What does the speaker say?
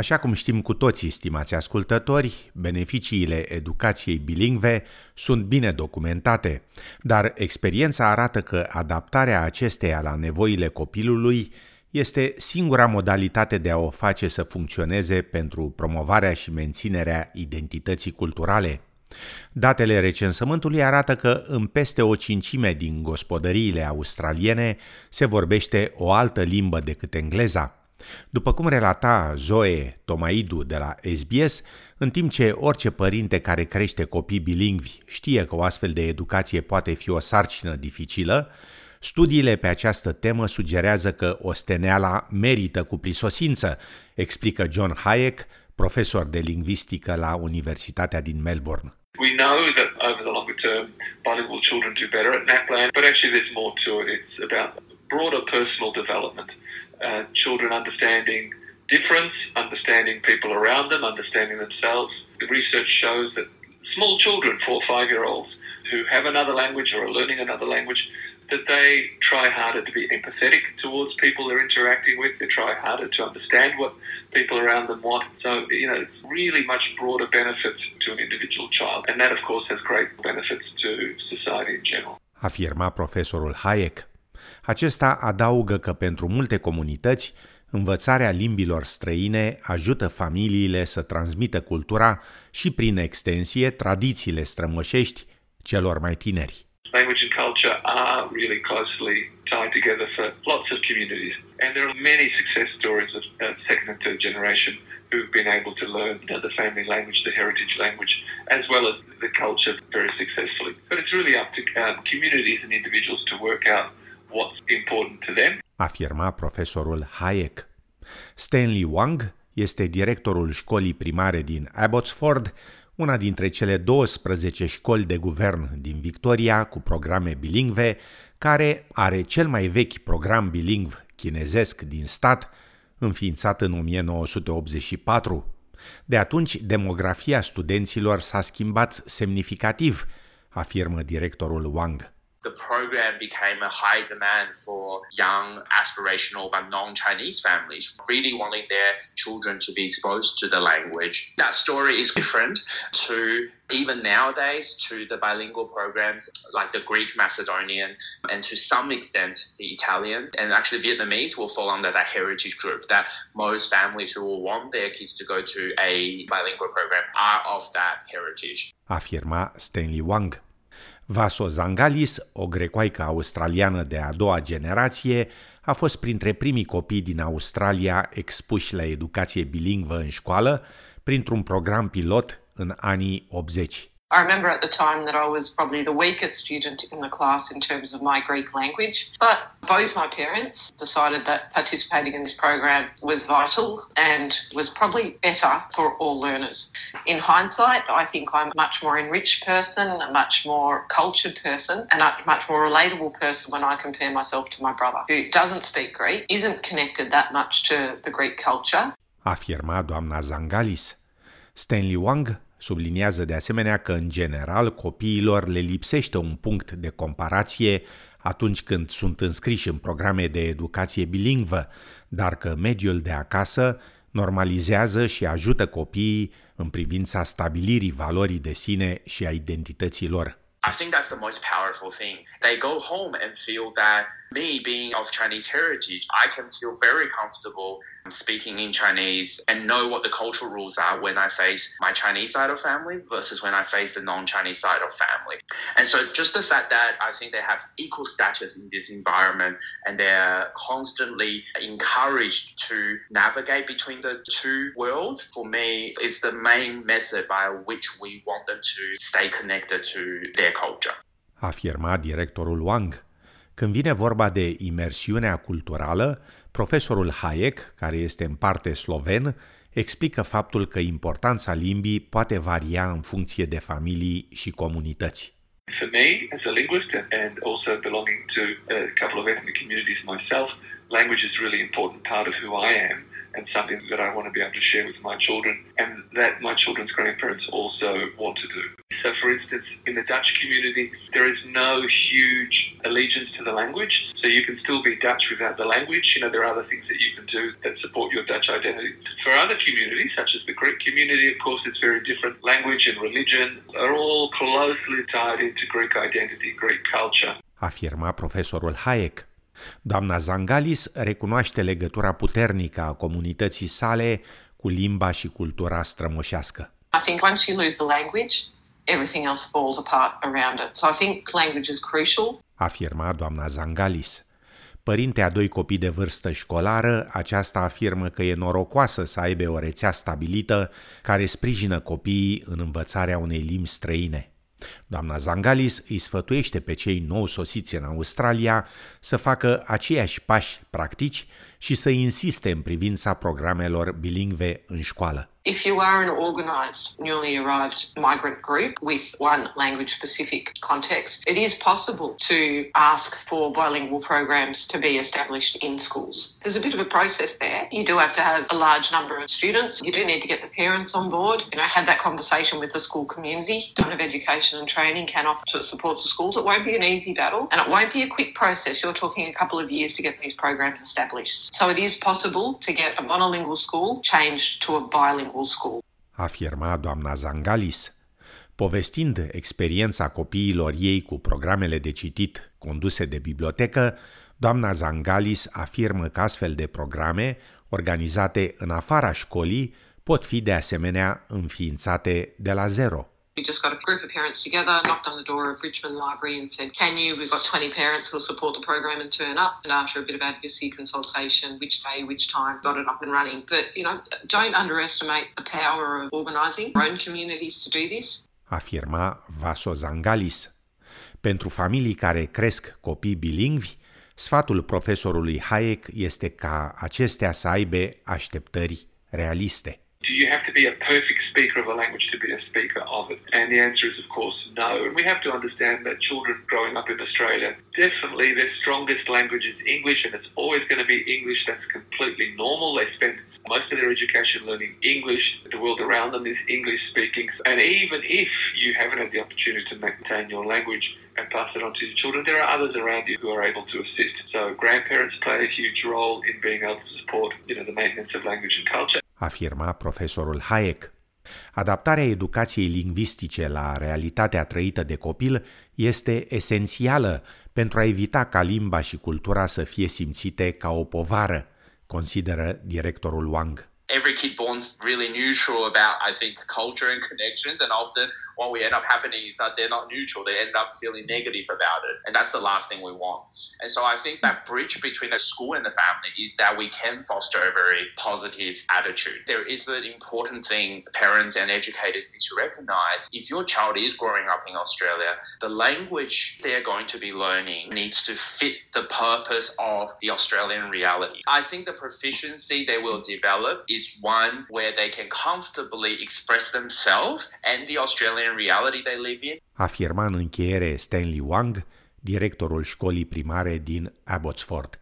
Așa cum știm cu toții, stimați ascultători, beneficiile educației bilingve sunt bine documentate, dar experiența arată că adaptarea acesteia la nevoile copilului este singura modalitate de a o face să funcționeze pentru promovarea și menținerea identității culturale. Datele recensământului arată că în peste o cincime din gospodăriile australiene se vorbește o altă limbă decât engleza. După cum relata Zoe Tomaidu de la SBS, în timp ce orice părinte care crește copii bilingvi știe că o astfel de educație poate fi o sarcină dificilă, studiile pe această temă sugerează că osteneala merită cu prisosință, explică John Hayek, profesor de lingvistică la Universitatea din Melbourne. We know that over the longer term, bilingual children do better at NAPLAN, but actually there's more to it. It's about broader personal development. Uh, children understanding difference, understanding people around them, understanding themselves. The research shows that small children, four or five year olds, who have another language or are learning another language, that they try harder to be empathetic towards people they're interacting with. They try harder to understand what people around them want. So, you know, it's really much broader benefits to an individual child. And that, of course, has great benefits to society in general. Afirma profesorul Hajek. Acesta adaugă că pentru multe comunități, învățarea limbilor străine ajută familiile să transmită cultura și, prin extensie, tradițiile strămoșești celor mai tineri. Language and culture are really closely tied together for lots of communities. And there are many success stories of uh, second and third generation who've been able to learn you know, the family language, the heritage language, as well as the culture very successfully. But it's really up to um, communities and individuals to work out what's important to them. Afirma profesorul Hayek. Stanley Wang este directorul școlii primare din Abbotsford, una dintre cele 12 școli de guvern din Victoria cu programe bilingve, care are cel mai vechi program bilingv chinezesc din stat, înființat în 1984. De atunci, demografia studenților s-a schimbat semnificativ, afirmă directorul Wang. The program became a high demand for young, aspirational, but non Chinese families, really wanting their children to be exposed to the language. That story is different to even nowadays to the bilingual programs like the Greek, Macedonian, and to some extent the Italian. And actually, Vietnamese will fall under that heritage group that most families who will want their kids to go to a bilingual program are of that heritage. Afirma Stanley Wang. Vaso Zangalis, o grecoaică australiană de a doua generație, a fost printre primii copii din Australia expuși la educație bilingvă în școală printr-un program pilot în anii 80. I remember at the time that I was probably the weakest student in the class in terms of my Greek language, but both my parents decided that participating in this program was vital and was probably better for all learners. In hindsight, I think I'm a much more enriched person, a much more cultured person, and a much more relatable person when I compare myself to my brother, who doesn't speak Greek, isn't connected that much to the Greek culture. Afirma doamna Zangalis. Stanley Wang Subliniază de asemenea că, în general, copiilor le lipsește un punct de comparație atunci când sunt înscriși în programe de educație bilingvă, dar că mediul de acasă normalizează și ajută copiii în privința stabilirii valorii de sine și a identității lor. I think that's the most powerful thing. They go home and feel that me being of Chinese heritage, I can feel very comfortable speaking in Chinese and know what the cultural rules are when I face my Chinese side of family versus when I face the non-Chinese side of family. And so just the fact that I think they have equal status in this environment and they're constantly encouraged to navigate between the two worlds for me is the main method by which we want them to stay connected to their culture. Afirma directorul Wang. Când vine vorba de imersiunea culturală, profesorul Hayek, care este în parte sloven, explică faptul că importanța limbii poate varia în funcție de familii și comunități. For me, as a linguist and also belonging to a couple of ethnic communities myself, language is a really important part of who I am and something that I want to be able to share with my children and that my children's grandparents also want to do. So, for instance, in the Dutch community, there is no huge allegiance to the language, so you can still be Dutch without the language. You know, there are other things that you can do that support your Dutch identity. For other communities, such as the Greek community, of course, it's very different. Language and religion are all closely tied into Greek identity, Greek culture. Afirma profesorul Hajek. Doamna Zangalis recunoaște legătura puternică a comunității sale cu limba și cultura strămoșească. I think once you lose the language, everything else falls apart around it. So I think language is crucial. Afirma doamna Zangalis. Părinte a doi copii de vârstă școlară, aceasta afirmă că e norocoasă să aibă o rețea stabilită care sprijină copiii în învățarea unei limbi străine. Doamna Zangalis îi sfătuiește pe cei nou sosiți în Australia să facă aceiași pași practici și să insiste în privința programelor bilingve în școală. If you are an organised, newly arrived migrant group with one language specific context, it is possible to ask for bilingual programs to be established in schools. There's a bit of a process there. You do have to have a large number of students. You do need to get the parents on board, you know, have that conversation with the school community. Department of Education and Training can offer to support to schools. It won't be an easy battle and it won't be a quick process. You're talking a couple of years to get these programs established. So it is possible to get a monolingual school changed to a bilingual. Afirma doamna Zangalis, povestind experiența copiilor ei cu programele de citit conduse de bibliotecă, doamna Zangalis afirmă că astfel de programe, organizate în afara școlii, pot fi de asemenea înființate de la zero. We just got a group of parents together, knocked on the door of Richmond Library and said, Can you? We've got 20 parents who'll support the program and turn up. And after a bit of advocacy consultation, which day, which time, got it up and running. But, you know, don't underestimate the power of organising our own communities to do this. Afirma Vaso Zangalis. Pentru familii care cresc copii bilingvi, sfatul profesorului Hajek este ca acestea să aibă așteptări realiste. Do you have to be a perfect speaker of a language to be a speaker of it? And the answer is, of course, no. And we have to understand that children growing up in Australia, definitely their strongest language is English, and it's always going to be English. That's completely normal. They spend most of their education learning English. The world around them is English speaking. And even if you haven't had the opportunity to maintain your language and pass it on to your children, there are others around you who are able to assist. So grandparents play a huge role in being able to support, you know, the maintenance of language and culture. Afirma profesorul Hayek. Adaptarea educației lingvistice la realitatea trăită de copil este esențială pentru a evita ca limba și cultura să fie simțite ca o povară, consideră directorul Wang. Every kid born's really neutral about, I think, culture and connections, and often what we end up happening is that they're not neutral. They end up feeling negative about it. And that's the last thing we want. And so I think that bridge between the school and the family is that we can foster a very positive attitude. There is an important thing parents and educators need to recognize. If your child is growing up in Australia, the language they're going to be learning needs to fit the purpose of the Australian reality. I think the proficiency they will develop is one where they can comfortably express themselves and the Australian reality they live in. Afirma în încheiere Stanley Wang, directorul școlii primare din Abbotsford.